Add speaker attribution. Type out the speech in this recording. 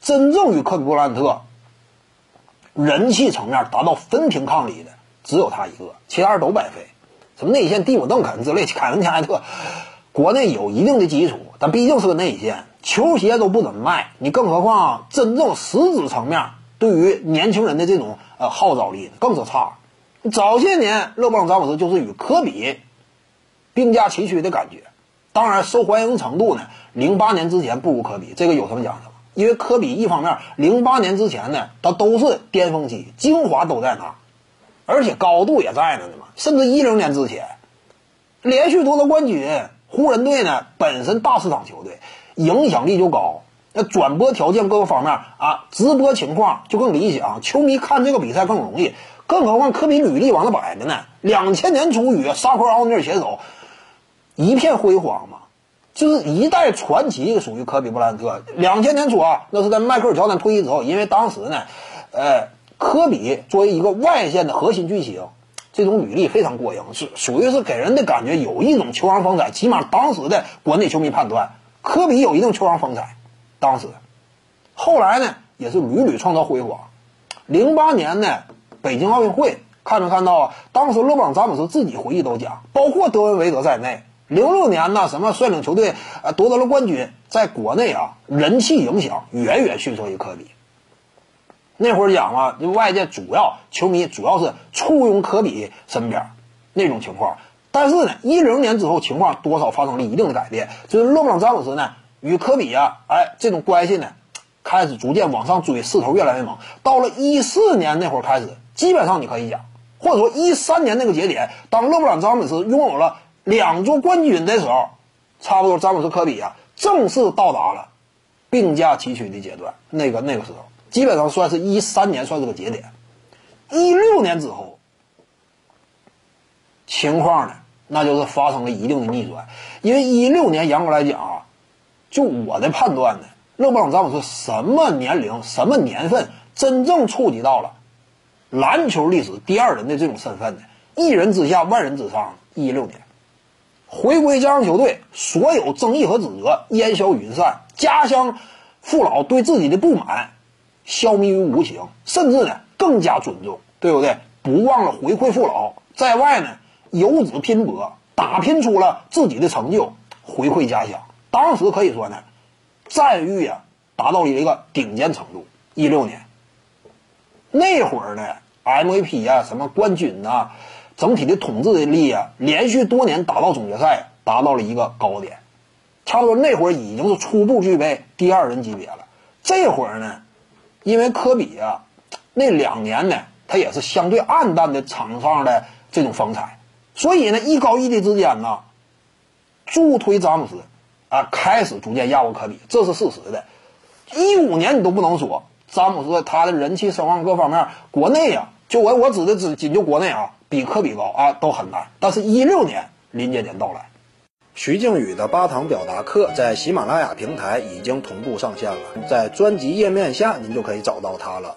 Speaker 1: 真正与科比布莱恩特人气层面达到分庭抗礼的只有他一个，其他人都白费。什么内线蒂姆·邓肯之类，凯文·加内特，国内有一定的基础，但毕竟是个内线，球鞋都不怎么卖，你更何况真正实质层面对于年轻人的这种呃号召力更是差。早些年，勒布朗·詹姆斯就是与科比并驾齐驱的感觉，当然受欢迎程度呢，零八年之前不如科比，这个有什么讲的。因为科比一方面，零八年之前呢，他都是巅峰期，精华都在那，而且高度也在那呢嘛。甚至一零年之前，连续夺得冠军，湖人队呢本身大市场球队，影响力就高，那转播条件各个方面啊，直播情况就更理想，球迷看这个比赛更容易。更何况科比履历往那摆着呢，两千年初与沙库奥尼尔携手，一片辉煌嘛。就是一代传奇，属于科比布莱恩特。两千年初啊，那是在迈克尔乔丹退役之后，因为当时呢，呃，科比作为一个外线的核心巨星，这种履历非常过硬，是属于是给人的感觉有一种球王风采。起码当时的国内球迷判断，科比有一定球王风采。当时，后来呢，也是屡屡创造辉煌。零八年呢，北京奥运会看没看到啊？当时勒布朗詹姆斯自己回忆都讲，包括德文韦德在内。零六年呢，什么率领球队啊夺得了冠军，在国内啊人气影响远远逊色于科比。那会儿讲嘛，就外界主要球迷主要是簇拥科比身边那种情况。但是呢，一零年之后情况多少发生了一定的改变，就是勒布朗詹姆斯呢与科比啊，哎这种关系呢开始逐渐往上追，势头越来越猛。到了一四年那会儿开始，基本上你可以讲，或者说一三年那个节点，当勒布朗詹姆斯拥有了。两座冠军的时候，差不多詹姆斯科比啊，正式到达了并驾齐驱的阶段。那个那个时候，基本上算是一三年算是个节点。一六年之后，情况呢，那就是发生了一定的逆转。因为一六年严格来讲啊，就我的判断呢，勒布朗詹姆斯什么年龄、什么年份，真正触及到了篮球历史第二人的这种身份呢？一人之下，万人之上。一六年。回归家乡球队，所有争议和指责烟消云散，家乡父老对自己的不满消弭于无形，甚至呢更加尊重，对不对？不忘了回馈父老，在外呢游子拼搏，打拼出了自己的成就，回馈家乡。当时可以说呢，赞誉啊达到了一个顶尖程度。一六年那会儿呢，MVP 啊，什么冠军呐。整体的统治力啊，连续多年打到总决赛，达到了一个高点，差不多那会儿已经是初步具备第二人级别了。这会儿呢，因为科比啊，那两年呢，他也是相对暗淡的场上的这种风采，所以呢，一高一低之间呢，助推詹姆斯啊，开始逐渐压过科比，这是事实的。一五年你都不能说詹姆斯他的人气声望各方面，国内呀，就我我指的只仅就国内啊。比科比高啊，都很难。但是，一六年临界点到来，
Speaker 2: 徐静宇的八堂表达课在喜马拉雅平台已经同步上线了，在专辑页面下您就可以找到它了。